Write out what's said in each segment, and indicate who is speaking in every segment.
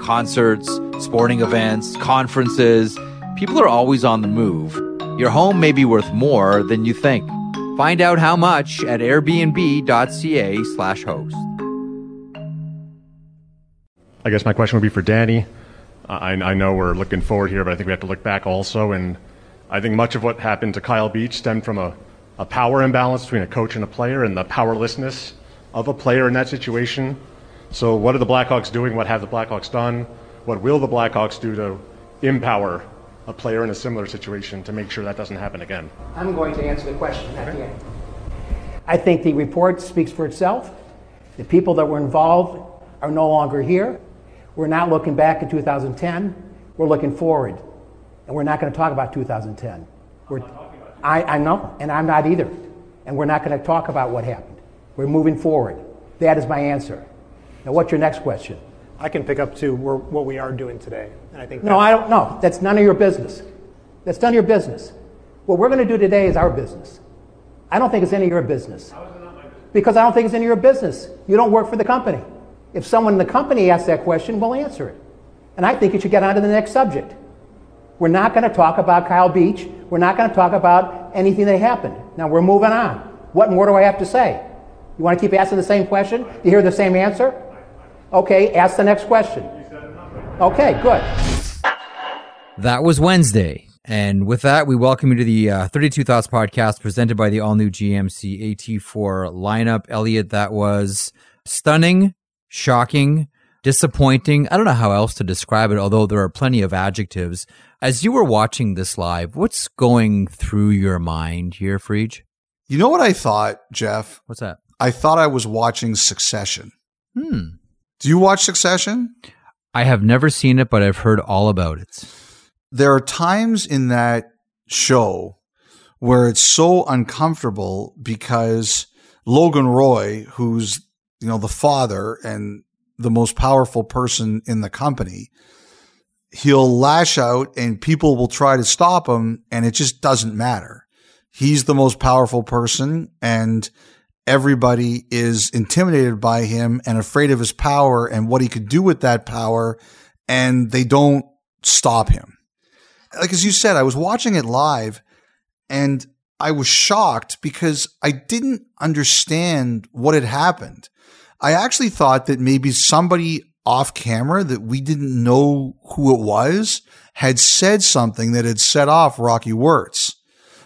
Speaker 1: Concerts, sporting events, conferences. People are always on the move. Your home may be worth more than you think. Find out how much at airbnb.ca slash host.
Speaker 2: I guess my question would be for Danny. I, I know we're looking forward here, but I think we have to look back also. And I think much of what happened to Kyle Beach stemmed from a, a power imbalance between a coach and a player and the powerlessness of a player in that situation. So, what are the Blackhawks doing? What have the Blackhawks done? What will the Blackhawks do to empower a player in a similar situation to make sure that doesn't happen again?
Speaker 3: I'm going to answer the question at the end. I think the report speaks for itself. The people that were involved are no longer here. We're not looking back at 2010. We're looking forward. And we're not going to talk about 2010. We're, I, I know, and I'm not either. And we're not going to talk about what happened. We're moving forward. That is my answer. Now, what's your next question?
Speaker 4: I can pick up to what we are doing today. And I think
Speaker 3: No, I don't know. That's none of your business. That's none of your business. What we're going to do today is our business. I don't think it's any of your business. Because I don't think it's any of your business. You don't work for the company. If someone in the company asks that question, we'll answer it. And I think you should get on to the next subject. We're not going to talk about Kyle Beach. We're not going to talk about anything that happened. Now we're moving on. What more do I have to say? You want to keep asking the same question? Do you hear the same answer? Okay, ask the next question. Okay, good.
Speaker 1: That was Wednesday. And with that, we welcome you to the uh, 32 Thoughts podcast presented by the all new GMC AT4 lineup. Elliotte, that was stunning, shocking, disappointing. I don't know how else to describe it, although there are plenty of adjectives. As you were watching this live, what's going through your mind here, Friedge?
Speaker 5: You know what I thought, Jeff?
Speaker 1: What's that?
Speaker 5: I thought I was watching Succession.
Speaker 1: Hmm.
Speaker 5: Do you watch Succession?
Speaker 1: I have never seen it, but I've heard all about it.
Speaker 5: There are times in that show where it's so uncomfortable because Logan Roy, who's you know the father and the most powerful person in the company, he'll lash out and people will try to stop him and it just doesn't matter. He's the most powerful person and everybody is intimidated by him and afraid of his power and what he could do with that power and they don't stop him. Like as you said, I was watching it live and I was shocked because I didn't understand what had happened. I actually thought that maybe somebody off camera that we didn't know who it was had said something that had set off Rocky Wirtz.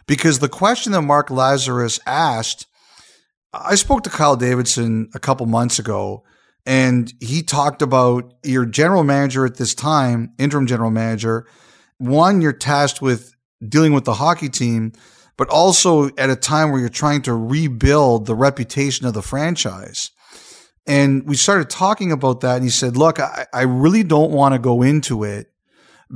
Speaker 5: Because the question that Mark Lazerus asked, I spoke to Kyle Davidson a couple months ago, and he talked about your general manager at this time, interim general manager. One, you're tasked with dealing with the hockey team, but also at a time where you're trying to rebuild the reputation of the franchise. And we started talking about that. And he said, Look, I, I really don't want to go into it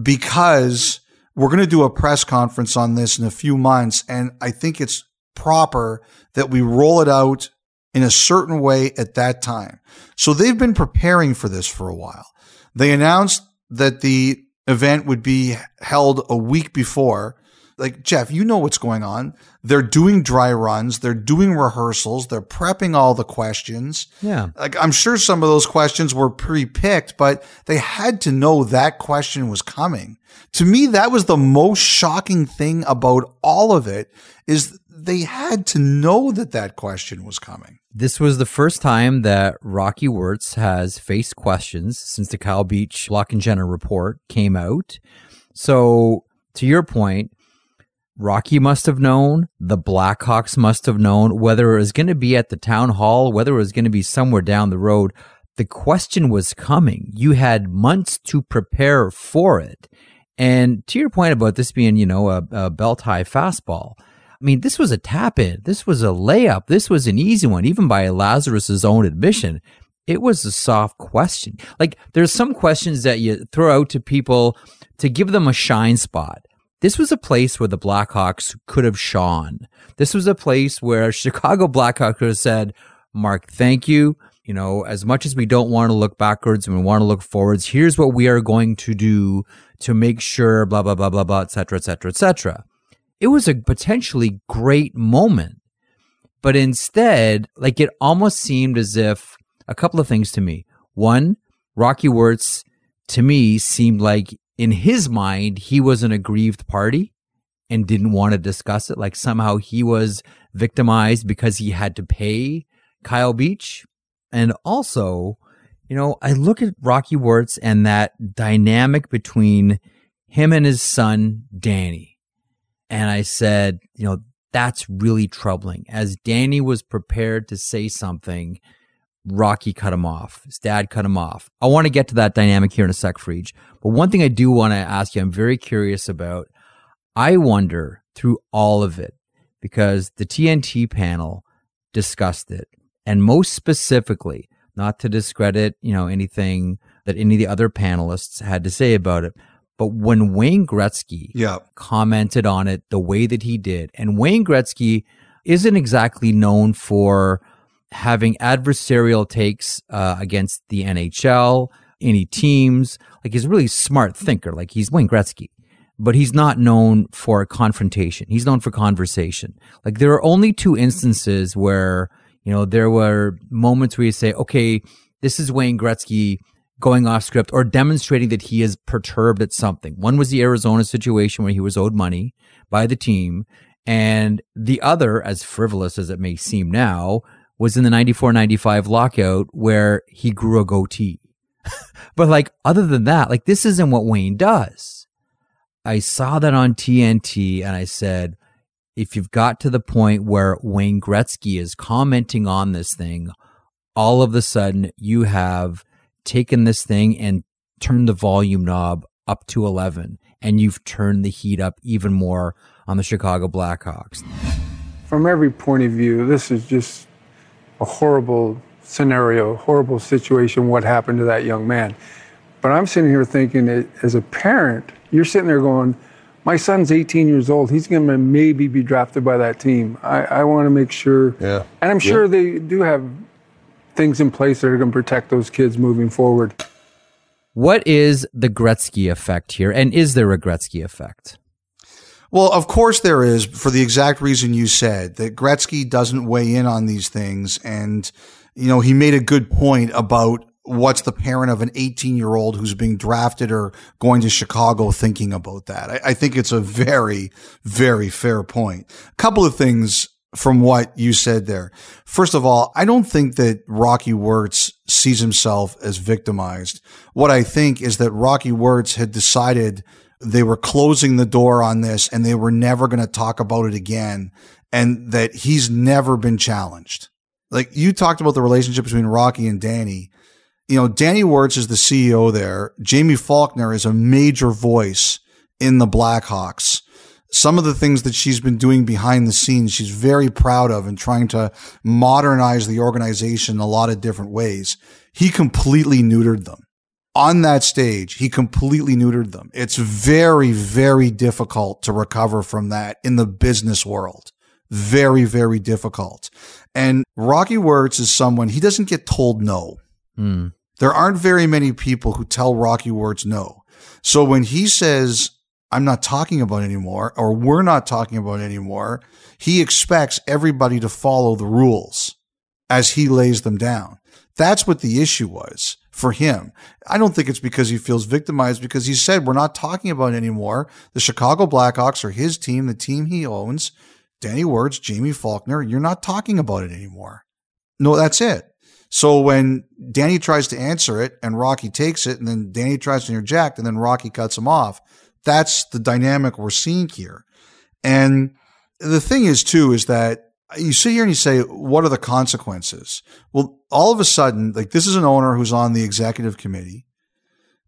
Speaker 5: because we're going to do a press conference on this in a few months. And I think it's proper that we roll it out in a certain way at that time. So they've been preparing for this for a while. They announced that the event would be held a week before like Jeff, you know what's going on. They're doing dry runs, they're doing rehearsals, they're prepping all the questions.
Speaker 1: Yeah.
Speaker 5: Like I'm sure some of those questions were pre-picked, but they had to know that question was coming. To me, that was the most shocking thing about all of it is they had to know that that question was coming.
Speaker 1: This was the first time that Rocky Wirtz has faced questions since the Kyle Beach Block and Jenner report came out. So, to your point, Rocky must have known, the Blackhawks must have known, whether it was going to be at the town hall, whether it was going to be somewhere down the road. The question was coming. You had months to prepare for it. And to your point about this being, you know, a, a belt high fastball, I mean, this was a tap in. This was a layup. This was an easy one, even by Lazerus's own admission. It was a soft question. Like there's some questions that you throw out to people to give them a shine spot. This was a place where the Blackhawks could have shone. This was a place where Chicago Blackhawks could have said, Mark, thank you. You know, as much as we don't want to look backwards and we want to look forwards, here's what we are going to do to make sure, blah, blah, blah, blah, blah, et cetera, et cetera, et cetera. It was a potentially great moment. But instead, like it almost seemed as if a couple of things to me. One, Rocky Wirtz to me seemed like in his mind, he was an aggrieved party and didn't want to discuss it. Like somehow he was victimized because he had to pay Kyle Beach. And also, you know, I look at Rocky Wirtz and that dynamic between him and his son, Danny. And I said, you know, that's really troubling. As Danny was prepared to say something, Rocky cut him off. His dad cut him off. I want to get to that dynamic here in a sec, Friedge. But one thing I do want to ask you, I'm very curious about. I wonder through all of it, because the TNT panel discussed it and most specifically, not to discredit, you know, anything that any of the other panelists had to say about it, but when Wayne Gretzky
Speaker 5: Yeah.
Speaker 1: commented on it the way that he did, and Wayne Gretzky isn't exactly known for having adversarial takes uh, against the NHL, any teams. Like he's a really smart thinker. Like he's Wayne Gretzky, but he's not known for confrontation. He's known for conversation. Like there are only two instances where you know there were moments where you say, okay, this is Wayne Gretzky going off script or demonstrating that he is perturbed at something. One was the Arizona situation where he was owed money by the team. And the other, as frivolous as it may seem now, was in the 94 95 lockout where he grew a goatee. but like, other than that, like, this isn't what Wayne does. I saw that on TNT and I said, if you've got to the point where Wayne Gretzky is commenting on this thing, all of a sudden you have taken this thing and turned the volume knob up to 11 and you've turned the heat up even more on the Chicago Blackhawks.
Speaker 6: From every point of view, this is just a horrible scenario, horrible situation, what happened to that young man. But I'm sitting here thinking, as a parent, you're sitting there going, my son's 18 years old. He's going to maybe be drafted by that team. I, I want to make sure.
Speaker 7: Yeah.
Speaker 6: And I'm sure they do have things in place that are going to protect those kids moving forward.
Speaker 1: What is the Gretzky effect here? And is there a Gretzky effect?
Speaker 5: Well, of course there is, for the exact reason you said that Gretzky doesn't weigh in on these things. And, you know, he made a good point about what's the parent of an 18 year old who's being drafted or going to Chicago thinking about that. I, I think it's a very, very fair point. A couple of things from what you said there. First of all, I don't think that Rocky Wirtz sees himself as victimized. What I think is that Rocky Wirtz had decided they were closing the door on this and they were never going to talk about it again and that he's never been challenged. Like you talked about the relationship between Rocky and Danny. You know, Danny Wirtz is the CEO there. Jaime Faulkner is a major voice in the Blackhawks. Some of the things that she's been doing behind the scenes, she's very proud of and trying to modernize the organization in a lot of different ways. He completely neutered them on that stage, he completely neutered them. It's very, very difficult to recover from that in the business world. Very, very difficult. And Rocky Wirtz is someone, he doesn't get told no.
Speaker 1: Hmm.
Speaker 5: There aren't very many people who tell Rocky Wirtz no. So when he says, I'm not talking about anymore, or we're not talking about anymore, he expects everybody to follow the rules as he lays them down. That's what the issue was for him. I don't think it's because he feels victimized because he said, we're not talking about anymore. The Chicago Blackhawks are his team, the team he owns. Danny Wirtz, Jaime Faulkner, you're not talking about it anymore. No, that's it. So when Danny tries to answer it and Rocky takes it and then Danny tries to interject and then Rocky cuts him off, that's the dynamic we're seeing here. And the thing is, too, is that you sit here and you say, what are the consequences? Well, all of a sudden, like this is an owner who's on the executive committee.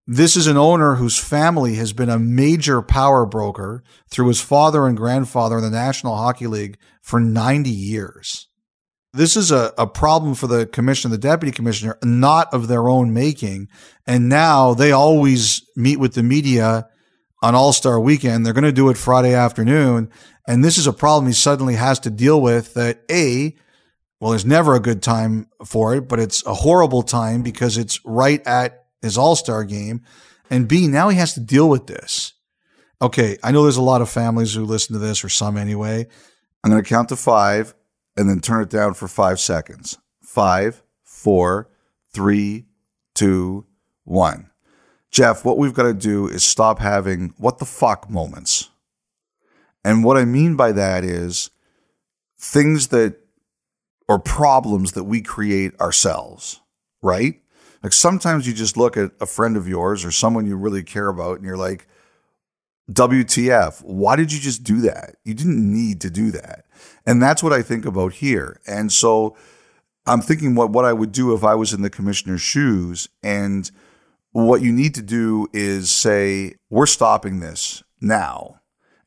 Speaker 5: This is an owner whose family has been a major power broker through his father and grandfather in the National Hockey League for 90 years. This is a, a problem for the commissioner, the deputy commissioner, not of their own making. And now they always meet with the media on All Star weekend. They're going to do it Friday afternoon. And this is a problem he suddenly has to deal with that A, well, there's never a good time for it, but it's a horrible time because it's right at his All Star game. And B, now he has to deal with this. Okay, I know there's a lot of families who listen to this, or some anyway. I'm going to count to five and then turn it down for five seconds. Five, four, three, two, one. Jeff, what we've got to do is stop having what the fuck moments. And what I mean by that is things that or problems that we create ourselves, right? Like sometimes you just look at a friend of yours or someone you really care about and you're like, WTF, why did you just do that? You didn't need to do that. And that's what I think about here. And so I'm thinking what, what I would do if I was in the commissioner's shoes. And what you need to do is say, we're stopping this now.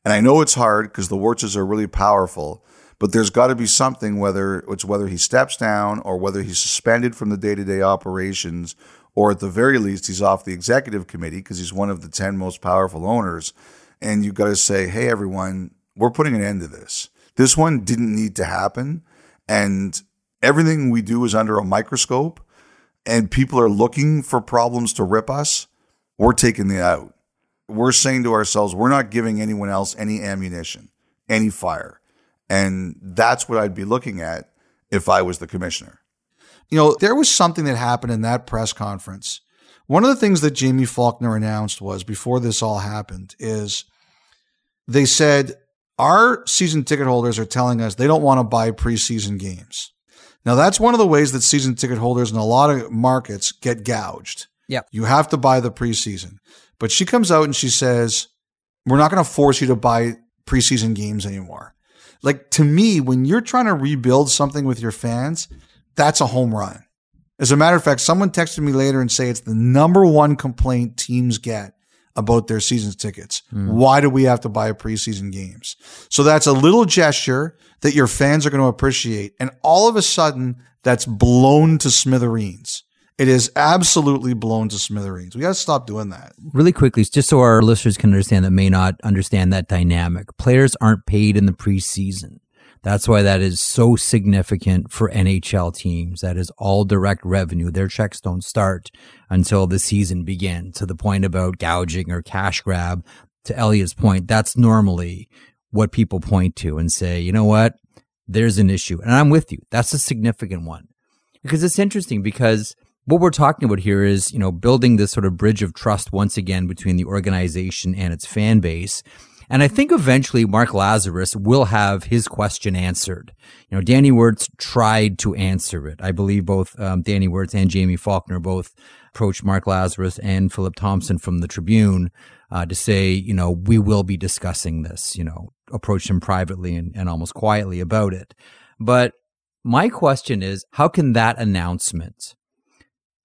Speaker 5: And I know it's hard because the Wirtzes are really powerful, but there's got to be something whether it's whether he steps down or whether he's suspended from the day-to-day operations or at the very least he's off the executive committee because he's one of the 10 most powerful owners and you've got to say hey everyone we're putting an end to this this one didn't need to happen and everything we do is under a microscope and people are looking for problems to rip us we're taking it out we're saying to ourselves we're not giving anyone else any ammunition any fire and that's what I'd be looking at if I was the commissioner. You know, there was something that happened in that press conference. One of the things that Jaime Faulkner announced was before this all happened is they said our season ticket holders are telling us they don't want to buy preseason games. Now that's one of the ways that season ticket holders in a lot of markets get gouged.
Speaker 1: Yeah.
Speaker 5: You have to buy the preseason. But she comes out and she says, We're not going to force you to buy preseason games anymore. Like to me, when you're trying to rebuild something with your fans, that's a home run. As a matter of fact, someone texted me later and say it's the number one complaint teams get about their season tickets. Mm. Why do we have to buy preseason games? So that's a little gesture that your fans are going to appreciate. And all of a sudden, that's blown to smithereens. It is absolutely blown to smithereens. We got to stop doing that.
Speaker 1: Really quickly, just so our listeners can understand that may not understand that dynamic. Players aren't paid in the preseason. That's why that is so significant for NHL teams. That is all direct revenue. Their checks don't start until the season begins. To the point about gouging or cash grab, to Elliotte's point, that's normally what people point to and say, you know what? There's an issue. And I'm with you. That's a significant one. Because it's interesting because what we're talking about here is, you know, building this sort of bridge of trust once again between the organization and its fan base. And I think eventually Mark Lazerus will have his question answered. You know, Danny Wirtz tried to answer it. I believe both um, Danny Wirtz and Jaime Faulkner both approached Mark Lazerus and Philip Thompson from the Tribune uh, to say, you know, we will be discussing this, you know, approached him privately and, and almost quietly about it. But my question is, how can that announcement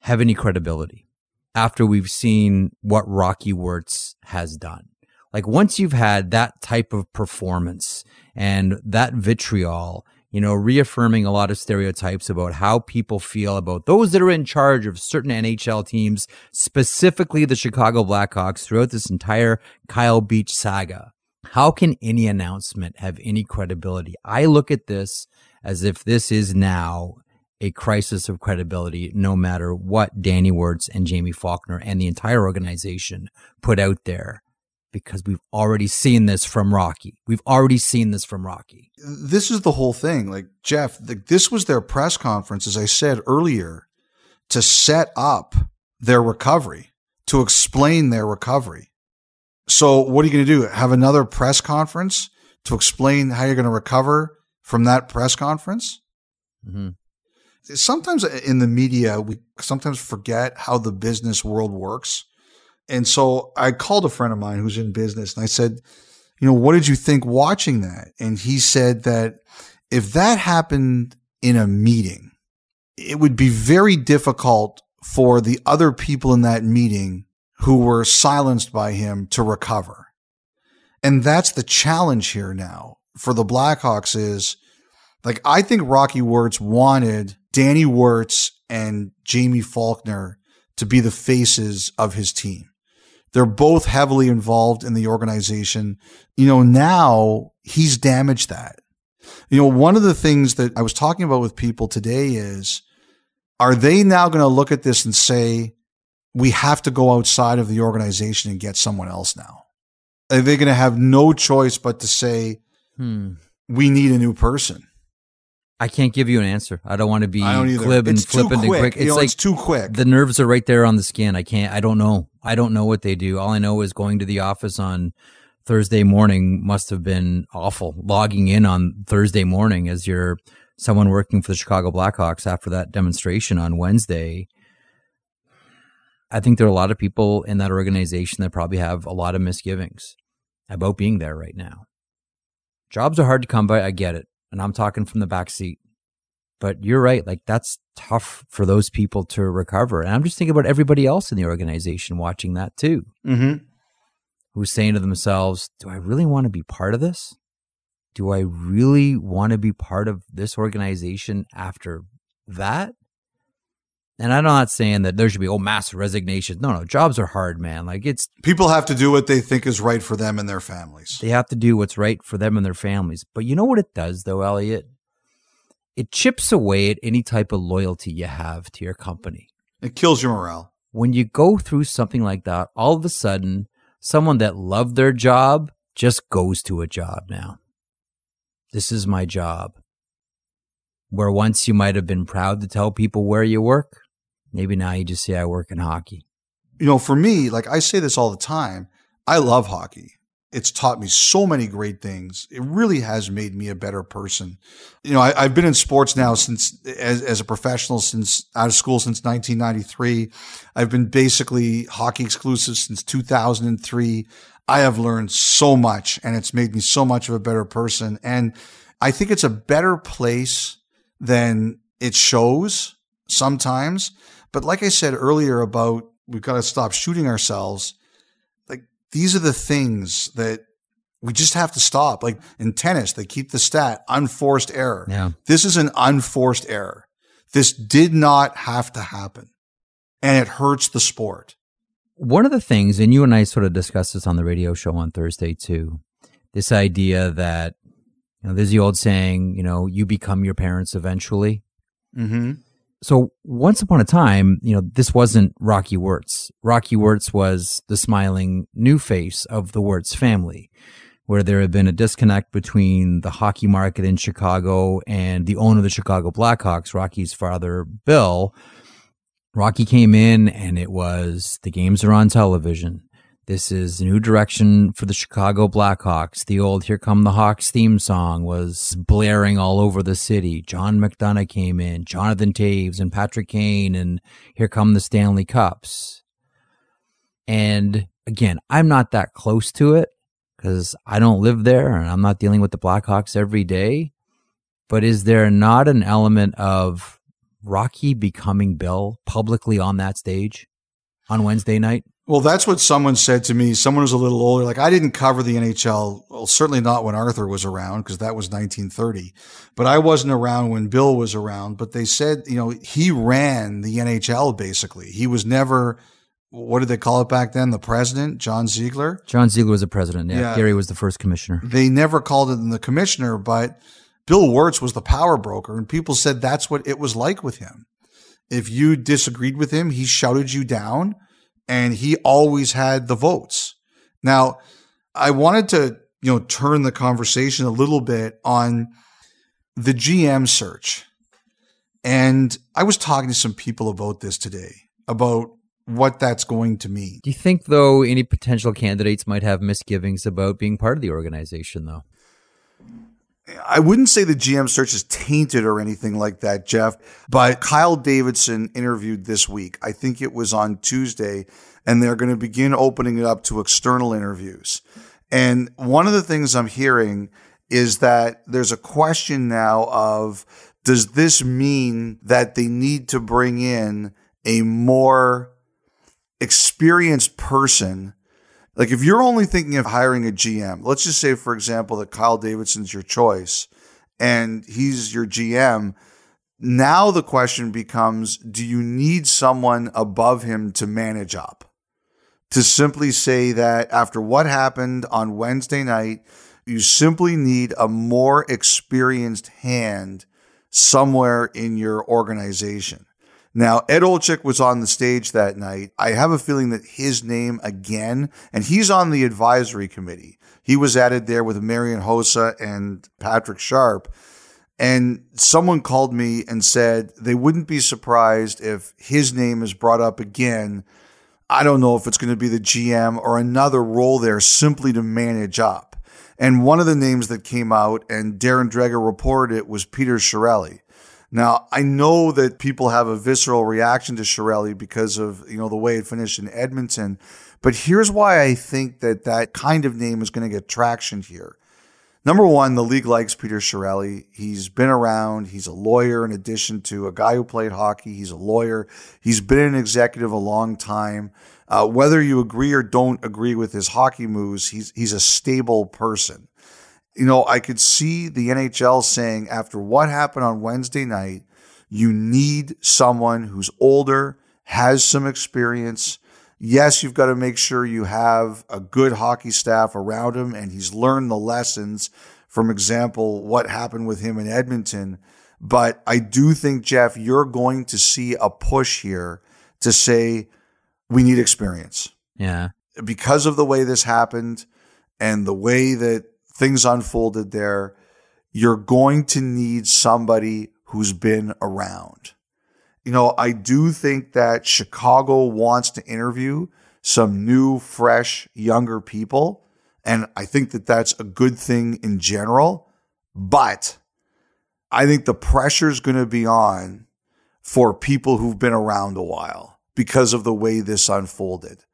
Speaker 1: have any credibility after we've seen what Rocky Wirtz has done. Like once you've had that type of performance and that vitriol, you know, reaffirming a lot of stereotypes about how people feel about those that are in charge of certain NHL teams, specifically the Chicago Blackhawks throughout this entire Kyle Beach saga. How can any announcement have any credibility? I look at this as if this is now a crisis of credibility no matter what Danny Wirtz and Jaime Faulkner and the entire organization put out there because we've already seen this from Rocky. We've already seen this from Rocky.
Speaker 5: This is the whole thing. Like, Jeff, the, this was their press conference, as I said earlier, to set up their recovery, to explain their recovery. So, what are you going to do? Have another press conference to explain how you're going to recover from that press conference? Mm-hmm sometimes in the media, we sometimes forget how the business world works. And so I called a friend of mine who's in business and I said, you know, what did you think watching that? And he said that if that happened in a meeting, it would be very difficult for the other people in that meeting who were silenced by him to recover. And that's the challenge here now for the Blackhawks is like, I think Rocky Wirtz wanted Danny Wirtz and Jaime Faulkner to be the faces of his team. They're both heavily involved in the organization. You know, now he's damaged that. You know, one of the things that I was talking about with people today is are they now going to look at this and say, we have to go outside of the organization and get someone else now? Are they going to have no choice but to say,
Speaker 1: Hmm.
Speaker 5: we need a new person?
Speaker 1: I can't give you an answer. I don't want to be glib and
Speaker 5: It's
Speaker 1: flippant and
Speaker 5: quick.
Speaker 1: quick.
Speaker 5: You
Speaker 1: It's
Speaker 5: know,
Speaker 1: like
Speaker 5: it's too quick.
Speaker 1: The nerves are right there on the skin. I can't. I don't know. I don't know what they do. All I know is going to the office on Thursday morning must have been awful. Logging in on Thursday morning as you're someone working for the Chicago Blackhawks after that demonstration on Wednesday. I think there are a lot of people in that organization that probably have a lot of misgivings about being there right now. Jobs are hard to come by. I get it. And I'm talking from the back seat. But you're right. Like that's tough for those people to recover. And I'm just thinking about everybody else in the organization watching that too,
Speaker 5: mm-hmm.
Speaker 1: who's saying to themselves, do I really want to be part of this? Do I really want to be part of this organization after that? And I'm not saying that there should be oh mass resignation. No, no, jobs are hard, man. Like it's
Speaker 5: People have to do what they think is right for them and their families.
Speaker 1: they have to do what's right for them and their families. But you know what it does though, Elliotte? It chips away at any type of loyalty you have to your company.
Speaker 5: It kills your morale.
Speaker 1: When you go through something like that, all of a sudden, someone that loved their job just goes to a job now. This is my job. Where once you might have been proud to tell people where you work, maybe now you just say, I work in hockey.
Speaker 5: You know, for me, like I say this all the time, I love hockey. It's taught me so many great things. It really has made me a better person. You know, I, have been in sports now since as, as a professional since out of school since 1993. I've been basically hockey exclusive since 2003. I have learned so much and it's made me so much of a better person. And I think it's a better place than it shows sometimes. But like I said earlier about we've got to stop shooting ourselves. Like these are the things that we just have to stop. Like in tennis, they keep the stat unforced error.
Speaker 1: Yeah.
Speaker 5: This is an unforced error. This did not have to happen. And it hurts the sport.
Speaker 1: One of the things, and you and I sort of discussed this on the radio show on Thursday too, this idea that, you know, there's the old saying, you know, you become your parents eventually.
Speaker 5: Mm-hmm.
Speaker 1: So once upon a time, you know, this wasn't Rocky Wirtz. Rocky Wirtz was the smiling new face of the Wirtz family, where there had been a disconnect between the hockey market in Chicago and the owner of the Chicago Blackhawks, Rocky's father, Bill. Rocky came in and it was the games are on television. This is new direction for the Chicago Blackhawks. The old Here Come the Hawks theme song was blaring all over the city. John McDonough came in, Jonathan Toews and Patrick Kane, and Here Come the Stanley Cups. And again, I'm not that close to it because I don't live there and I'm not dealing with the Blackhawks every day. But is there not an element of Rocky becoming Bill publicly on that stage on Wednesday night?
Speaker 5: Well, that's what someone said to me. Someone who's a little older. Like I didn't cover the NHL. Well, certainly not when Arthur was around because that was 1930. But I wasn't around when Bill was around. But they said, you know, he ran the NHL basically. He was never, what did they call it back then? The president, John Ziegler.
Speaker 1: John Ziegler was the president. Yeah.
Speaker 5: Yeah.
Speaker 1: Gary was the first commissioner.
Speaker 5: They never called it the commissioner, but Bill Wirtz was the power broker. And people said that's what it was like with him. If you disagreed with him, he shouted you down and he always had the votes. Now, I wanted to, you know, turn the conversation a little bit on the GM search. And I was talking to some people about this today, about what that's going to mean.
Speaker 1: Do you think, though, any potential candidates might have misgivings about being part of the organization, though?
Speaker 5: I wouldn't say the GM search is tainted or anything like that, Jeff, but Kyle Davidson interviewed this week. I think it was on Tuesday, and they're going to begin opening it up to external interviews. And one of the things I'm hearing is that there's a question now of does this mean that they need to bring in a more experienced person? Like if you're only thinking of hiring a GM, let's just say, for example, that Kyle Davidson's your choice and he's your GM. Now the question becomes do you need someone above him to manage up? To simply say that after what happened on Wednesday night, you simply need a more experienced hand somewhere in your organization. Now, Ed Olczyk was on the stage that night. I have a feeling that his name again, and he's on the advisory committee. He was added there with Marian Hossa and Patrick Sharp. And someone called me and said they wouldn't be surprised if his name is brought up again. I don't know if it's going to be the GM or another role there simply to manage up. And one of the names that came out, and Darren Dreger reported it, was Peter Chiarelli. Now, I know that people have a visceral reaction to Chiarelli because of, you know, the way it finished in Edmonton. But here's why I think that that kind of name is going to get traction here. Number one, the league likes Peter Chiarelli. He's been around. He's a lawyer in addition to a guy who played hockey. He's a lawyer. He's been an executive a long time. Uh, whether you agree or don't agree with his hockey moves, he's he's a stable person. You know, I could see the NHL saying after what happened on Wednesday night, you need someone who's older, has some experience. Yes, you've got to make sure you have a good hockey staff around him and he's learned the lessons from example what happened with him in Edmonton. But I do think Jeff, you're going to see a push here to say we need experience.
Speaker 8: Yeah.
Speaker 5: Because of the way this happened and the way that things unfolded there, you're going to need somebody who's been around. You know, I do think that Chicago wants to interview some new, fresh, younger people. And I think that that's a good thing in general. But I think the pressure is going to be on for people who've been around a while because of the way this unfolded.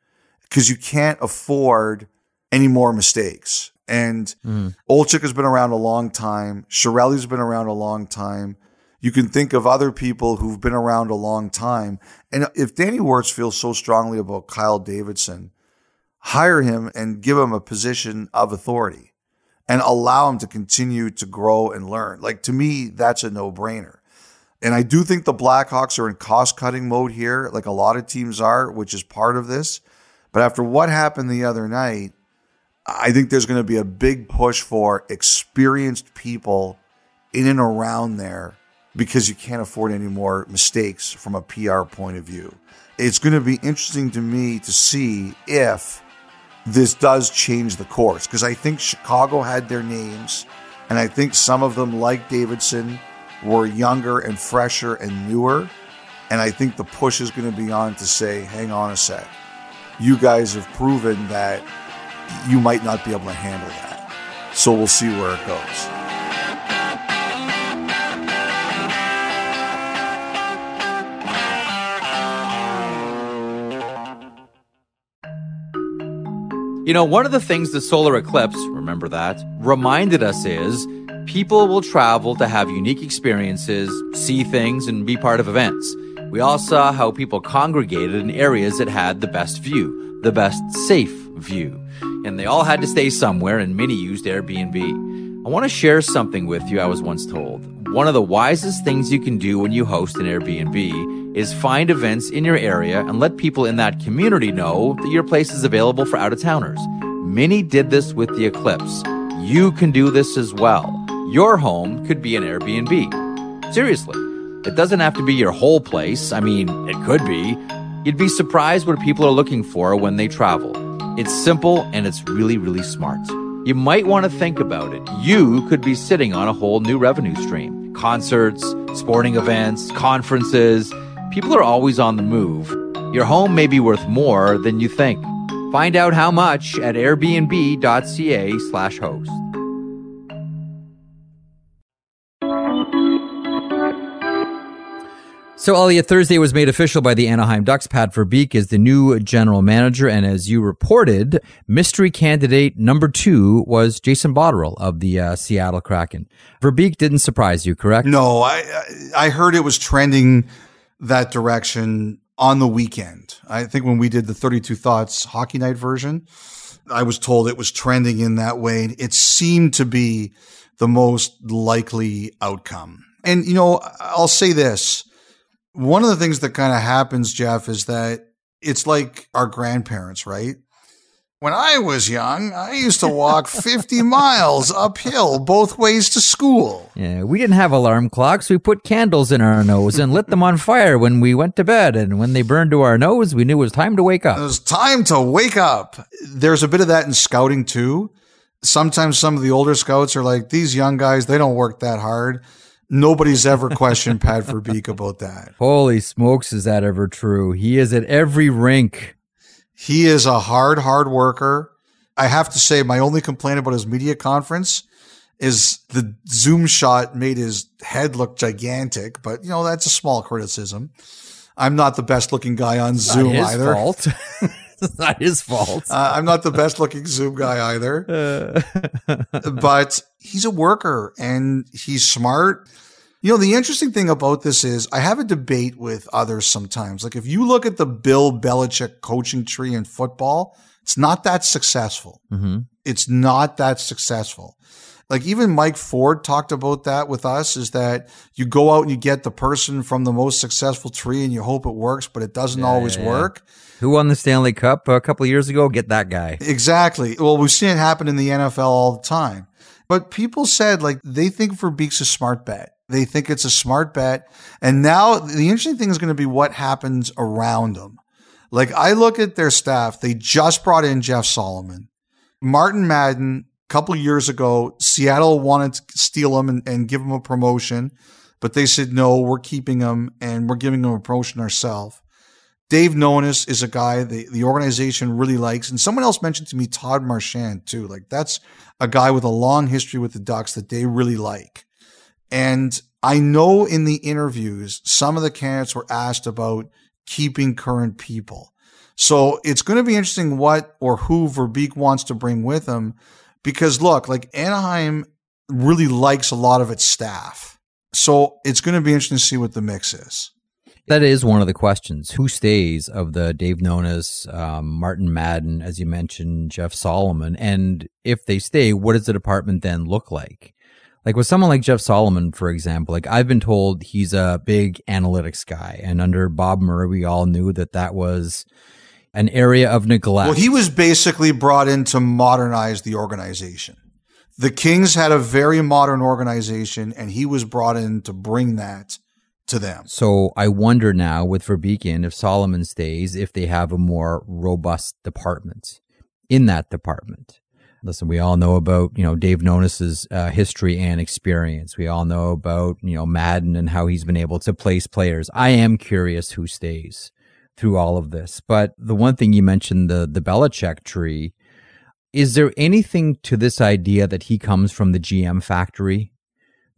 Speaker 5: Because you can't afford any more mistakes. And mm. Has been around a long time. Chiarelli's been around a long time. You can think of other people who've been around a long time. And if Danny Wirtz feels so strongly about Kyle Davidson, hire him and give him a position of authority and allow him to continue to grow and learn. Like to me, that's a no brainer. And I do think the Blackhawks are in cost cutting mode here, like a lot of teams are, which is part of this. But after what happened the other night, I think there's going to be a big push for experienced people in and around there because you can't afford any more mistakes from a PR point of view. It's going to be interesting to me to see if this does change the course because I think Chicago had their names, and I think some of them, like Davidson, were younger and fresher and newer. And I think the push is going to be on to say, hang on a sec. You guys have proven that you might not be able to handle that. So we'll see where it goes.
Speaker 1: You know, one of the things the solar eclipse, remember that, reminded us is people will travel to have unique experiences, see things, and be part of events. We all saw how people congregated in areas that had the best view, the best safe view. And they all had to stay somewhere, and many used Airbnb. I want to share something with you I was once told. One of the wisest things you can do when you host an Airbnb is find events in your area and let people in that community know that your place is available for out of towners. Many did this with the eclipse. You can do this as well. Your home could be an Airbnb. Seriously. It doesn't have to be your whole place. I mean, it could be. You'd be surprised what people are looking for when they travel. It's simple and it's really, really smart. You might want to think about it. You could be sitting on a whole new revenue stream. Concerts, sporting events, conferences. People are always on the move. Your home may be worth more than you think. Find out how much at airbnb.ca slash host. So, Elliotte, Thursday was made official by the Anaheim Ducks. Pat Verbeek is the new general manager. And as you reported, mystery candidate number two was Jason Botterill of the uh, Seattle Kraken. Verbeek didn't surprise you, correct?
Speaker 5: No, I I heard it was trending that direction on the weekend. I think when we did the 32 Thoughts hockey night version, I was told it was trending in that way. It seemed to be the most likely outcome. And, you know, I'll say this one of the things that kind of happens, Jeff, is that it's like our grandparents, right? When I was young, I used to walk 50 miles uphill both ways to school.
Speaker 1: Yeah, we didn't have alarm clocks. We put candles in our nose and lit them on fire when we went to bed. And when they burned to our nose, we knew it was time to wake up.
Speaker 5: It was time to wake up. There's a bit of that in scouting too. Sometimes some of the older scouts are like, these young guys, they don't work that hard. Nobody's ever questioned Pat Verbeek about that.
Speaker 1: Holy smokes, is that ever true? He is at every rink.
Speaker 5: He is a hard, hard worker. I have to say, my only complaint about his media conference is the zoom shot made his head look gigantic, but you know, that's a small criticism. I'm not the best looking guy on Zoom
Speaker 1: not his
Speaker 5: either.
Speaker 1: Fault. it's not his fault.
Speaker 5: Uh, I'm not the best looking Zoom guy either, but he's a worker and he's smart. You know, the interesting thing about this is I have a debate with others sometimes. Like if you look at the Bill Belichick coaching tree in football, it's not that successful.
Speaker 1: Mm-hmm.
Speaker 5: It's not that successful. Like even Mike Ford talked about that with us is that you go out and you get the person from the most successful tree and you hope it works, but it doesn't
Speaker 1: Yeah,
Speaker 5: always
Speaker 1: yeah,
Speaker 5: work.
Speaker 1: Who won the Stanley Cup a couple of years ago? Get that guy.
Speaker 5: Exactly. Well, we've seen it happen in the NFL all the time. But people said like they think Verbeek's a smart bet. They think it's a smart bet. And now the interesting thing is going to be what happens around them. Like I look at their staff, they just brought in Jeff Solomon. Martin Madden, a couple years ago, Seattle wanted to steal him and, and give him a promotion, but they said, no, we're keeping him and we're giving him a promotion ourselves. Dave Nonis is a guy the, the organization really likes. And someone else mentioned to me Todd Marchant too. Like that's a guy with a long history with the Ducks that they really like. And I know in the interviews, some of the candidates were asked about keeping current people. So it's going to be interesting what or who Verbeek wants to bring with him. Because look, like Anaheim really likes a lot of its staff. So it's going to be interesting to see what the mix is.
Speaker 1: That is one of the questions. Who stays of the Dave Nonis, um, Martin Madden, as you mentioned, Jeff Solomon? And if they stay, what does the department then look like? Like with someone like Jeff Solomon, for example, like I've been told he's a big analytics guy. And under Bob Murray, we all knew that that was an area of neglect.
Speaker 5: Well, he was basically brought in to modernize the organization. The Kings had a very modern organization, and he was brought in to bring that to them.
Speaker 1: So I wonder now with Verbeek if Solomon stays, if they have a more robust department in that department. Listen, we all know about, you know, Dave Nonis's uh, history and experience. We all know about, you know, Madden and how he's been able to place players. I am curious who stays through all of this. But the one thing you mentioned, the, the Belichick tree, is there anything to this idea that he comes from the GM factory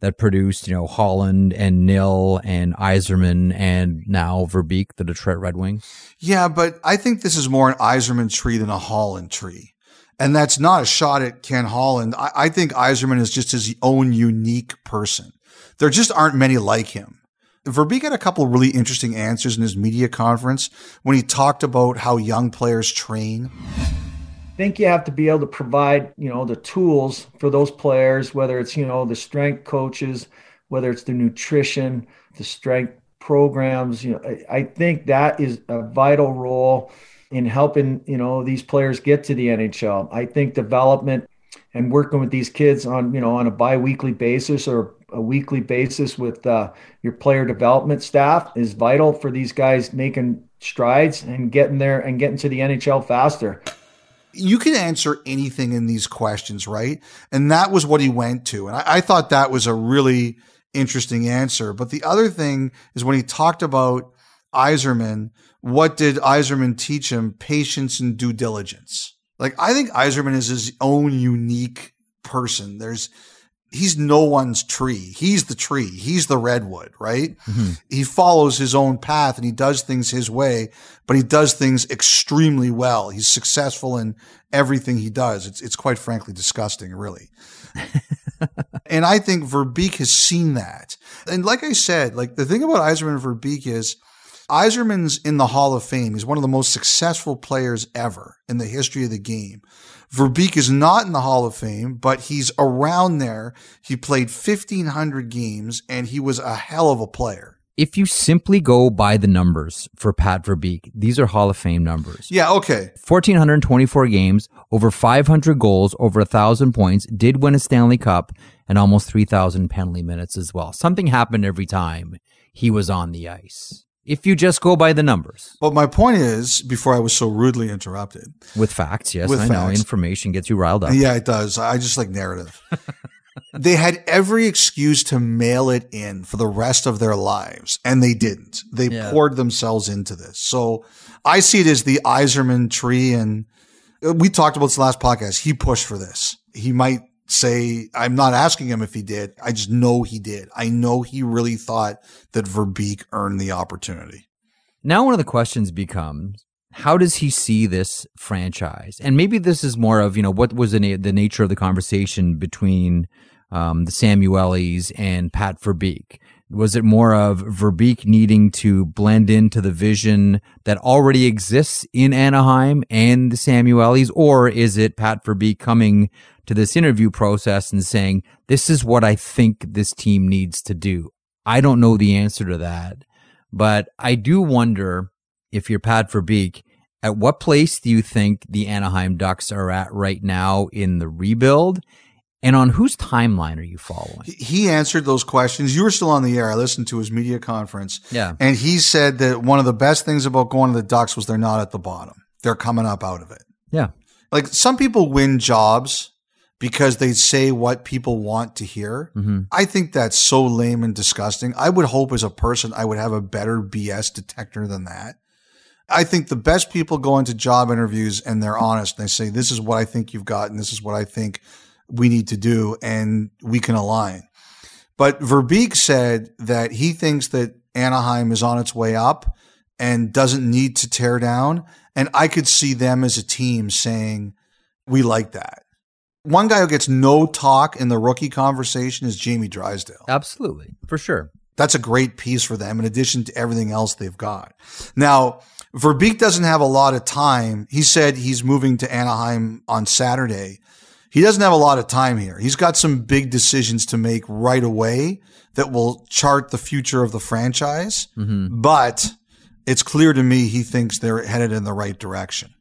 Speaker 1: that produced, you know, Holland and Nill and Yzerman and now Verbeek, the Detroit Red Wings?
Speaker 5: Yeah, but I think this is more an Yzerman tree than a Holland tree. And that's not a shot at Ken Holland. I, I think Yzerman is just his own unique person. There just aren't many like him. Verbeek had a couple really interesting answers in his media conference when he talked about how young players train.
Speaker 9: I think you have to be able to provide you know the tools for those players whether it's you know the strength coaches whether it's the nutrition the strength programs you know I, I think that is a vital role in helping you know these players get to the nhl i think development and working with these kids on you know on a bi-weekly basis or a weekly basis with uh, your player development staff is vital for these guys making strides and getting there and getting to the nhl faster
Speaker 5: you can answer anything in these questions, right? And that was what he went to. And I, I, thought that was a really interesting answer. But the other thing is when he talked about Yzerman, what did Yzerman teach him? Patience and due diligence. Like, I think Yzerman is his own unique person. There's, he's no one's tree. He's the tree. He's the redwood, right?
Speaker 1: Mm-hmm.
Speaker 5: He follows his own path and he does things his way, but he does things extremely well. He's successful in everything he does. It's, it's quite frankly disgusting, really. and I think Verbeek has seen that. And like I said, like the thing about Yzerman and Verbeek is Yzerman's in the Hall of Fame. He's one of the most successful players ever in the history of the game. Verbeek is not in the Hall of Fame, but he's around there. He played 1,500 games and he was a hell of a player.
Speaker 1: If you simply go by the numbers for Pat Verbeek, these are Hall of Fame numbers.
Speaker 5: Yeah, okay.
Speaker 1: 1,424 games, over 500 goals, over 1,000 points, did win a Stanley Cup, and almost 3,000 penalty minutes as well. Something happened every time he was on the ice. If you just go by the numbers.
Speaker 5: But my point is, before I was so rudely interrupted,
Speaker 1: With facts, yes,
Speaker 5: With
Speaker 1: I know. Information gets you riled up.
Speaker 5: Yeah, it does. I just like narrative. they had every excuse to mail it in for the rest of their lives, and they didn't. They
Speaker 1: Yeah.
Speaker 5: poured themselves into this. So I see it as the Yzerman tree, and uh, we talked about this last podcast. He pushed for this. He might say, I'm not asking him if he did. I just know he did. I know he really thought that Verbeek earned the opportunity.
Speaker 1: Now, one of the questions becomes how does he see this franchise? And maybe this is more of, you know, what was the, na- the nature of the conversation between um, the Samuelis and Pat Verbeek? Was it more of Verbeek needing to blend into the vision that already exists in Anaheim and the Samuelis? Or is it Pat Verbeek coming to this interview process and saying, this is what I think this team needs to do? I don't know the answer to that. But I do wonder if you're Pat Verbeek, at what place do you think the Anaheim Ducks are at right now in the rebuild? And on whose timeline are you following?
Speaker 5: He answered those questions. You were still on the air. I listened to his media conference.
Speaker 1: Yeah.
Speaker 5: And he said that one of the best things about going to the Ducks was they're not at the bottom. They're coming up out of it.
Speaker 1: Yeah.
Speaker 5: Like some people win jobs because they say what people want to hear.
Speaker 1: Mm-hmm.
Speaker 5: I think that's so lame and disgusting. I would hope as a person I would have a better BS detector than that. I think the best people go into job interviews and they're honest. And they say, this is what I think you've got and this is what I think we need to do and we can align. But Verbeek said that he thinks that Anaheim is on its way up and doesn't need to tear down. And I could see them as a team saying, we like that. One guy who gets no talk in the rookie conversation is Jamie Drysdale.
Speaker 1: Absolutely. For sure.
Speaker 5: That's a great piece for them in addition to everything else they've got. Now, Verbeek doesn't have a lot of time. He said he's moving to Anaheim on Saturday. He doesn't have a lot of time here. He's got some big decisions to make right away that will chart the future of the franchise. Mm-hmm. But it's clear to me he thinks they're headed in the right direction.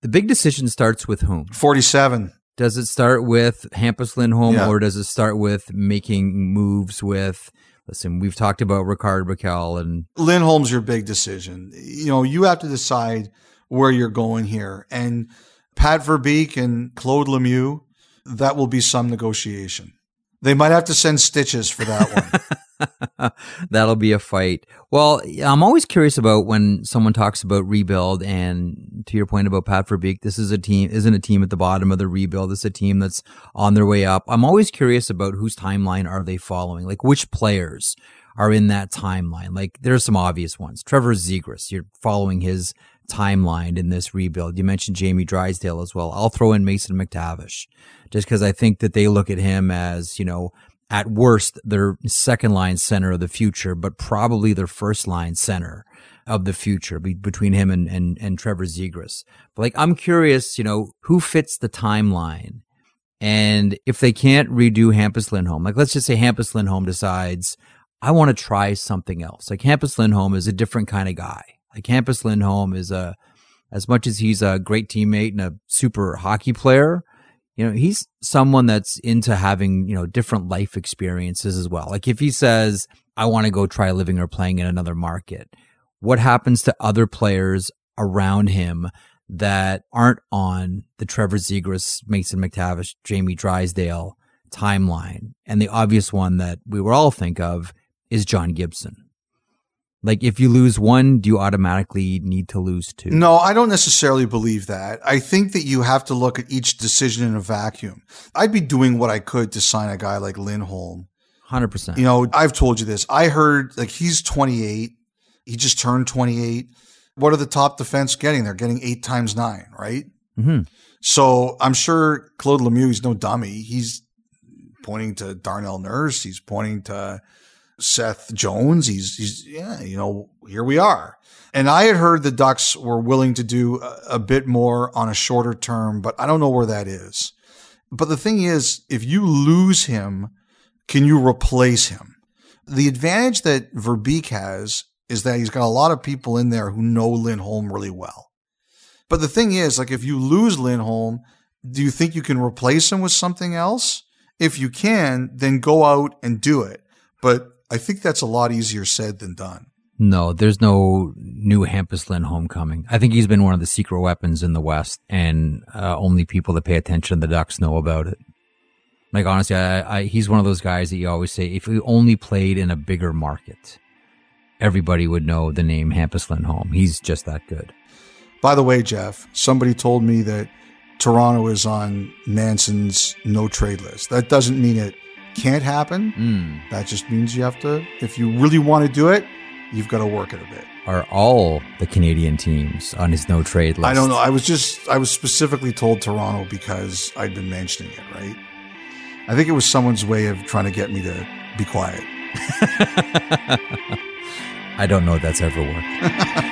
Speaker 1: The big decision starts with whom?
Speaker 5: 47.
Speaker 1: Does it start with Hampus Lindholm
Speaker 5: Yeah.
Speaker 1: or does it start with making moves with, listen, we've talked about Rickard Rakell and
Speaker 5: Lindholm's your big decision. You know, you have to decide where you're going here. And Pat Verbeek and Claude Lemieux, that will be some negotiation. They might have to send stitches for that one.
Speaker 1: That'll be a fight. Well, I'm always curious about when someone talks about rebuild, and to your point about Pat Verbeek, this is a team isn't a team at the bottom of the rebuild. This is a team that's on their way up. I'm always curious about whose timeline are they following, like which players are in that timeline. Like there's some obvious ones. Trevor Zegras, you're following his timeline in this rebuild. You mentioned Jamie Drysdale as well. I'll throw in Mason McTavish just because I think that they look at him as, you know, at worst, their second line center of the future, but probably their first line center of the future be, between him and, and, and Trevor Zegras. But like, I'm curious, you know, who fits the timeline? And if they can't redo Hampus Lindholm, like let's just say Hampus Lindholm decides, I want to try something else. Like Hampus Lindholm is a different kind of guy. Like Hampus Lindholm is a, as much as he's a great teammate and a super hockey player, you know, he's someone that's into having, you know, different life experiences as well. Like if he says, I want to go try living or playing in another market, what happens to other players around him that aren't on the Trevor Zegras, Mason McTavish, Jamie Drysdale timeline? And the obvious one that we would all think of is John Gibson. Like if you lose one, do you automatically need to lose two?
Speaker 5: No, I don't necessarily believe that. I think that you have to look at each decision in a vacuum. I'd be doing what I could to sign a guy like Lindholm.
Speaker 1: 100%.
Speaker 5: You know, I've told you this. I heard like he's 28. He just turned 28. What are the top defense getting? They're getting eight times nine, right?
Speaker 1: Mhm.
Speaker 5: So I'm sure Claude Lemieux, he's no dummy. He's pointing to Darnell Nurse. He's pointing to Seth Jones. He's, he's, yeah, you know, here we are. And I had heard the Ducks were willing to do a, a bit more on a shorter term, but I don't know where that is. But the thing is, if you lose him, can you replace him? The advantage that Verbeek has is that he's got a lot of people in there who know Lindholm really well. But the thing is, like, if you lose Lindholm, do you think you can replace him with something else? If you can, then go out and do it. But I think that's a lot easier said than done.
Speaker 1: No, there's no new Hampus Lindholm homecoming. I think he's been one of the secret weapons in the West, and uh, only people that pay attention to the Ducks know about it. Like honestly, I, I, he's one of those guys that you always say if he only played in a bigger market, everybody would know the name Hampus Lindholm. He's just that good.
Speaker 5: By the way, Jeff, somebody told me that Toronto is on Manson's no trade list. That doesn't mean it can't happen. Hmm. That just means you have to, if you really want to do it, you've got to work it a bit.
Speaker 1: Are all the Canadian teams on his no trade list?
Speaker 5: I don't know. I was just, I was specifically told Toronto because I'd been mentioning it, right? I think it was someone's way of trying to get me to be quiet.
Speaker 1: I don't know if that's ever worked.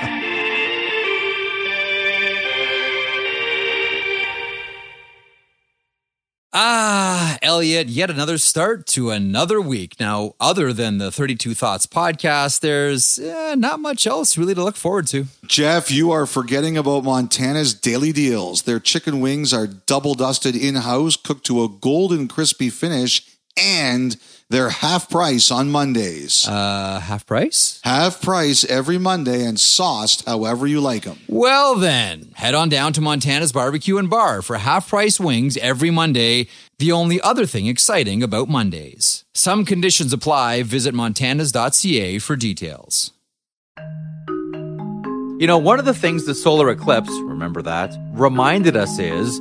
Speaker 1: Ah, Elliotte, yet another start to another week. Now, other than the 32 Thoughts podcast, there's eh, not much else really to look forward to.
Speaker 10: Jeff, you are forgetting about Montana's daily deals. Their chicken wings are double dusted in house, cooked to a golden crispy finish, and they're half price on Mondays.
Speaker 1: Uh, half price?
Speaker 10: half price every Monday and sauced however you like them.
Speaker 1: Well, then, head on down to Montana's Barbecue and Bar for half price wings every Monday. The only other thing exciting about Mondays. Some conditions apply. Visit montanas.ca for details.
Speaker 11: You know, one of the things the solar eclipse, remember that, reminded us is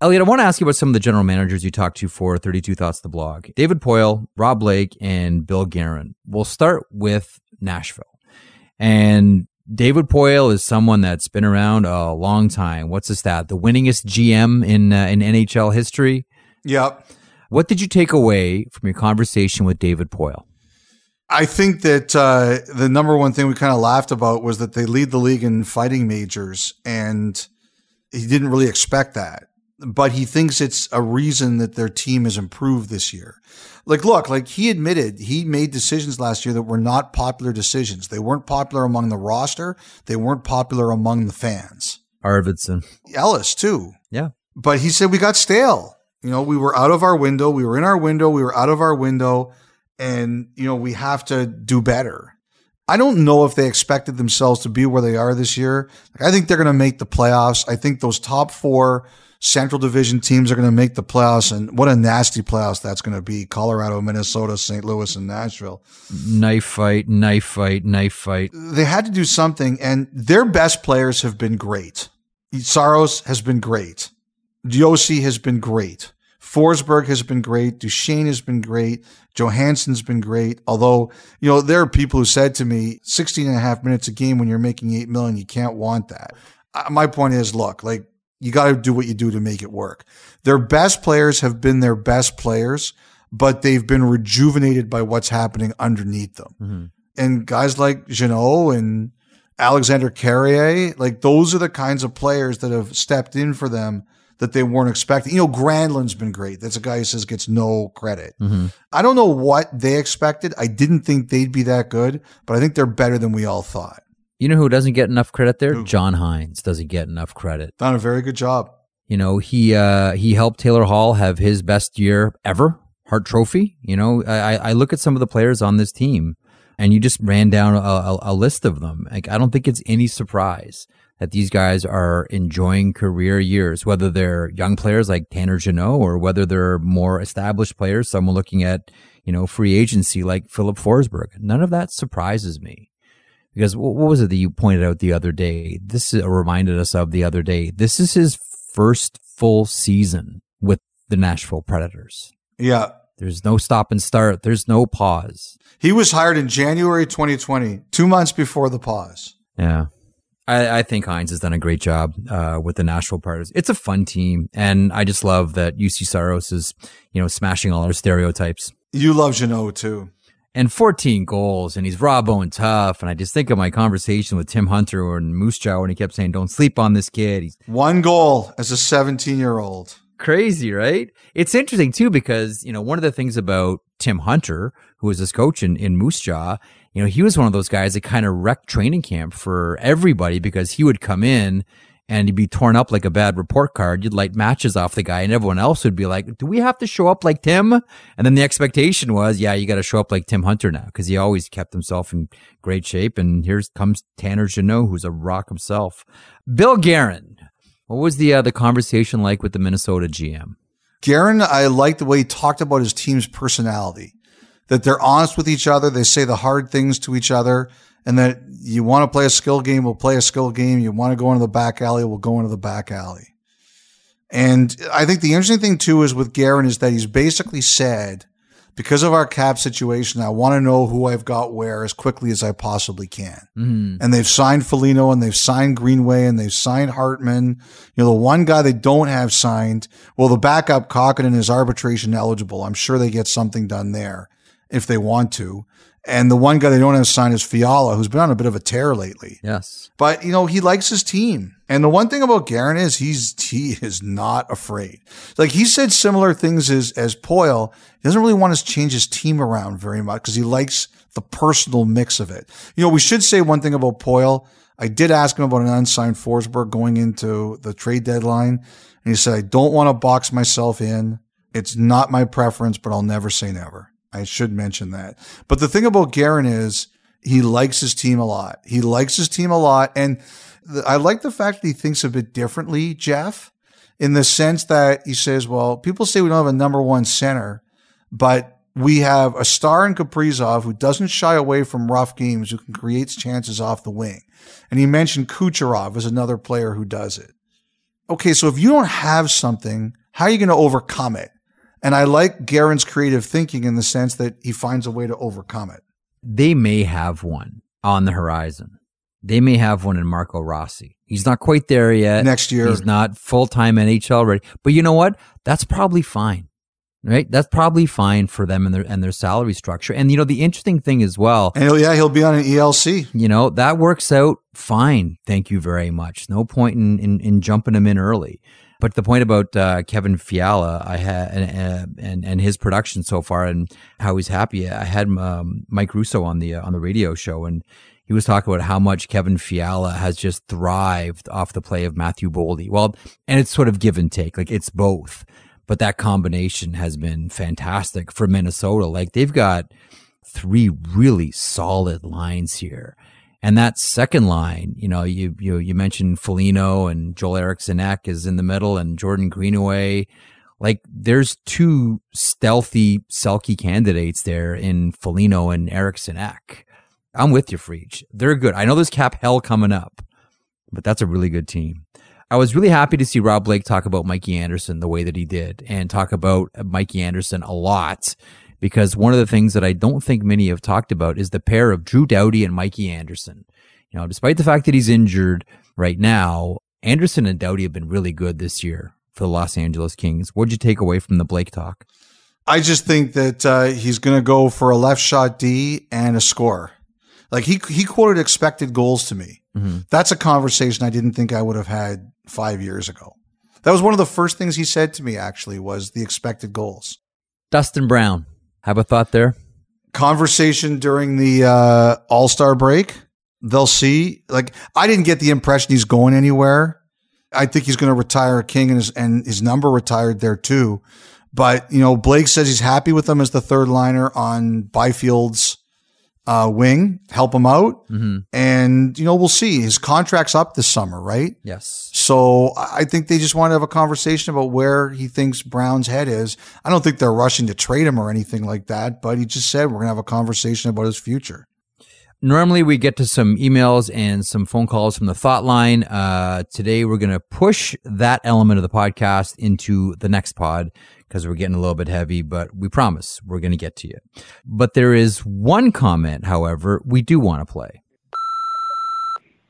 Speaker 1: Elliotte, I want to ask you about some of the general managers you talked to for 32 Thoughts the blog. David Poile, Rob Blake, and Bill Guerin. We'll start with Nashville. And David Poile is someone that's been around a long time. What's the stat? The winningest GM in uh, in NHL history.
Speaker 5: Yep.
Speaker 1: What did you take away from your conversation with David Poile?
Speaker 5: I think that uh, the number one thing we kind of laughed about was that they lead the league in fighting majors, and he didn't really expect that. But he thinks it's a reason that their team has improved this year. Like, look, like he admitted he made decisions last year that were not popular decisions. They weren't popular among the roster. They weren't popular among the fans.
Speaker 1: Arvidsson.
Speaker 5: Ellis too.
Speaker 1: Yeah.
Speaker 5: But he said we got stale. You know, we were out of our window. We were in our window. We were out of our window. And, you know, we have to do better. I don't know if they expected themselves to be where they are this year. Like, I think they're going to make the playoffs. I think those top four Central Division teams are going to make the playoffs. And what a nasty playoffs that's going to be Colorado, Minnesota, St. Louis, and Nashville.
Speaker 1: Knife fight, knife fight, knife fight.
Speaker 5: They had to do something, and their best players have been great. Saros has been great. Josi has been great. Forsberg has been great. Duchene has been great. Johansen's been great. Although, you know, there are people who said to me, 16 and a half minutes a game when you're making 8 million, you can't want that. Uh, my point is, look, like, you got to do what you do to make it work. Their best players have been their best players, but they've been rejuvenated by what's happening underneath them. Mm-hmm. And guys like Jeannot and Alexander Carrier, like those are the kinds of players that have stepped in for them that they weren't expecting. You know, Granlund's been great. That's a guy who says gets no credit. Mm-hmm. I don't know what they expected. I didn't think they'd be that good, but I think they're better than we all thought.
Speaker 1: You know who doesn't get enough credit there? Who? John Hynes doesn't get enough credit.
Speaker 5: Done a very good job.
Speaker 1: You know, he uh, he helped Taylor Hall have his best year ever, Hart Trophy. You know, I, I look at some of the players on this team, and you just ran down a, a, a list of them. Like, I don't think it's any surprise that these guys are enjoying career years, whether they're young players like Tanner Jeannot or whether they're more established players, someone looking at, you know, free agency like Filip Forsberg. None of that surprises me. Because what was it that you pointed out the other day? This reminded us of the other day. This is his first full season with the Nashville Predators.
Speaker 5: Yeah.
Speaker 1: There's no stop and start. There's no pause.
Speaker 5: He was hired in January 2020, two months before the pause.
Speaker 1: Yeah. I, I think Hynes has done a great job uh, with the Nashville Predators. It's a fun team, and I just love that Juuse Saros is, you know, smashing all our stereotypes.
Speaker 5: You love Jeannot too.
Speaker 1: And 14 goals, and he's raw bone tough. And I just think of my conversation with Tim Hunter and Moose Jaw when he kept saying, "Don't sleep on this kid." He's
Speaker 5: one goal as a 17 year old.
Speaker 1: Crazy, right? It's interesting too because you know one of the things about Tim Hunter, who was his coach in, in Moose Jaw, you know, he was one of those guys that kind of wrecked training camp for everybody because he would come in and he'd be torn up like a bad report card. You'd light matches off the guy, and everyone else would be like, "Do we have to show up like Tim?" And then the expectation was, "Yeah, you got to show up like Tim Hunter now," because he always kept himself in great shape. And here comes Tanner Jeannot, who's a rock himself. Bill Guerin, what was the uh, the conversation like with the Minnesota GM?
Speaker 5: Guerin, I liked the way he talked about his team's personality that they're honest with each other. They say the hard things to each other and that you want to play a skill game, we'll play a skill game. You want to go into the back alley, we'll go into the back alley. And I think the interesting thing too is with Guerin is that he's basically said, because of our cap situation, I want to know who I've got where as quickly as I possibly can. Mm. And they've signed Foligno and they've signed Greenway and they've signed Hartman. You know, the one guy they don't have signed, well, the backup Kahkonen is arbitration eligible. I'm sure they get something done there if they want to. And the one guy they don't have signed is Fiala, who's been on a bit of a tear lately.
Speaker 1: Yes.
Speaker 5: But, you know, he likes his team. And the one thing about Guerin is he's, he is not afraid. Like he said similar things as, as Poile. He doesn't really want to change his team around very much because he likes the personal mix of it. You know, we should say one thing about Poile. I did ask him about an unsigned Forsberg going into the trade deadline. And he said, I don't want to box myself in. It's not my preference, but I'll never say never. I should mention that. But the thing about Guerin is he likes his team a lot. He likes his team a lot. And I like the fact that he thinks a bit differently, Jeff, in the sense that he says, well, people say we don't have a number one center, but we have a star in Kaprizov who doesn't shy away from rough games, who can create chances off the wing. And he mentioned Kucherov as another player who does it. Okay, so if you don't have something, how are you going to overcome it? And I like Guerin's creative thinking in the sense that he finds a way to overcome it.
Speaker 1: They may have one on the horizon. They may have one in Marco Rossi. He's not quite there yet.
Speaker 5: Next year.
Speaker 1: He's not full time NHL ready. But you know what? That's probably fine. Right? That's probably fine for them and their and their salary structure. And you know, the interesting thing as well.
Speaker 5: And he'll, yeah, he'll be on an ELC.
Speaker 1: You know, that works out fine. Thank you very much. No point in, in, in jumping him in early. But the point about uh, Kevin Fiala, I had and, and, and his production so far, and how he's happy. I had um, Mike Russo on the uh, on the radio show, and he was talking about how much Kevin Fiala has just thrived off the play of Matthew Boldy. Well, and it's sort of give and take, like it's both. But that combination has been fantastic for Minnesota. Like they've got three really solid lines here. And that second line, you know, you you you mentioned Foligno and Joel Eriksson Ek is in the middle and Jordan Greenway. Like there's two stealthy Selke candidates there in Foligno and Eriksson Ek. I'm with you, Friedge. They're good. I know there's cap hell coming up, but that's a really good team. I was really happy to see Rob Blake talk about Mikey Anderson the way that he did and talk about Mikey Anderson a lot because one of the things that I don't think many have talked about is the pair of Drew Doughty and Mikey Anderson. You know, despite the fact that he's injured right now, Anderson and Doughty have been really good this year for the Los Angeles Kings. What'd you take away from the Blake talk?
Speaker 5: I just think that uh, he's going to go for a left shot D and a score. Like he he quoted expected goals to me. Mm-hmm. That's a conversation I didn't think I would have had five years ago. That was one of the first things he said to me. Actually, was the expected goals.
Speaker 1: Dustin Brown, have a thought there.
Speaker 5: Conversation during the uh, All Star break. They'll see. Like I didn't get the impression he's going anywhere. I think he's going to retire King and his and his number retired there too. But you know, Blake says he's happy with him as the third liner on Byfield's uh, wing, help him out. Mm-hmm. And, you know, we'll see. His contract's up this summer, right?
Speaker 1: Yes.
Speaker 5: So I think they just want to have a conversation about where he thinks Brown's head is. I don't think they're rushing to trade him or anything like that, but he just said we're going to have a conversation about his future.
Speaker 1: Normally, we get to some emails and some phone calls from the thought line. Uh, today, we're going to push that element of the podcast into the next pod because we're getting a little bit heavy, but we promise we're going to get to you. But there is one comment, however, we do want to play.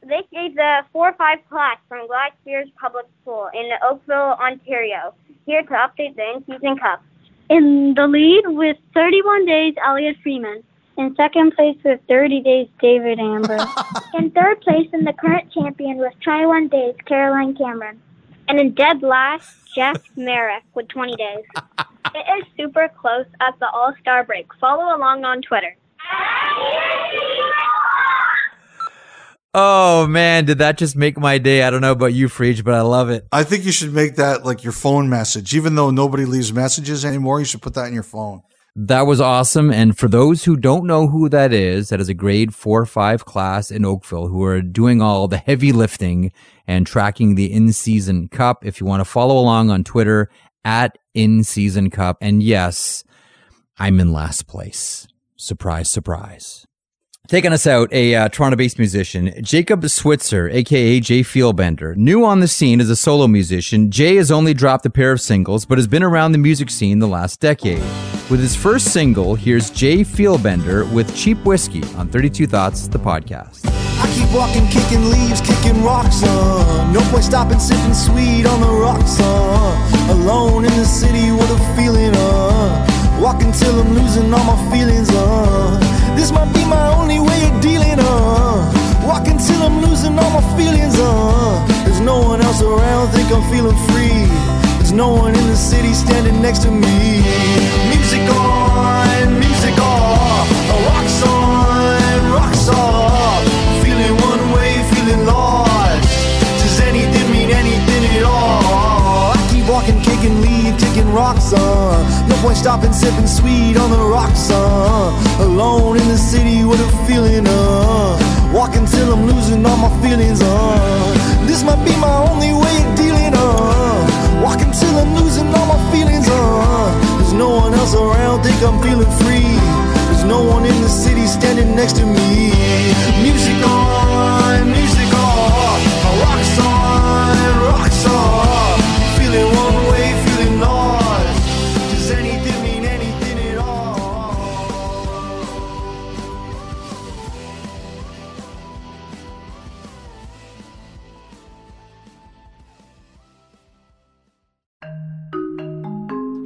Speaker 12: This is the 4 5 class from Gladys Speers Public School in Oakville, Ontario, here to update the in season cup.
Speaker 13: In the lead with 31 days, Elliotte Friedman. In second place with 30 days, David Amber.
Speaker 12: in third place in the current champion with 21 days, Caroline Cameron. And in dead last, Jeff Marek with 20 days. it is super close at the All Star break. Follow along on Twitter.
Speaker 1: Oh man, did that just make my day? I don't know about you, Friedge, but I love it.
Speaker 5: I think you should make that like your phone message. Even though nobody leaves messages anymore, you should put that in your phone.
Speaker 1: That was awesome. And for those who don't know who that is, that is a grade four or five class in Oakville who are doing all the heavy lifting and tracking the in season cup. If you want to follow along on Twitter at in season cup. And yes, I'm in last place. Surprise, surprise. Taking us out, a uh, Toronto-based musician, Jacob Switzer, aka Jay Feelbender. New on the scene as a solo musician, Jay has only dropped a pair of singles, but has been around the music scene the last decade. With his first single, here's Jay Feelbender with Cheap Whiskey on 32 Thoughts, the podcast.
Speaker 7: I keep walking, kicking leaves, kicking rocks, uh. No point stopping, sipping sweet on the rocks, uh. Alone in the city, what a feeling, uh. Walking till I'm losing all my feelings, uh. This might be my only way of dealing, uh. Walking till I'm losing all my feelings, uh. There's no one else around, think I'm feeling free. There's no one in the city standing next to me. Music on, music off, rocks on, rocks off. Feeling one way, feeling lost. Does anything mean anything at all? I keep walking, kicking leave, taking rocks on. No point stopping, sipping sweet on the rocks, uh. Alone in the city, what a feeling, uh. Walking till I'm losing all my feelings, uh. This might be my only way of dealing, uh. Walking till I'm losing all my feelings, uh. There's no one else around, think I'm feeling free. There's no one in the city standing next to me. Music on, music off, rocks on, rocks one feeling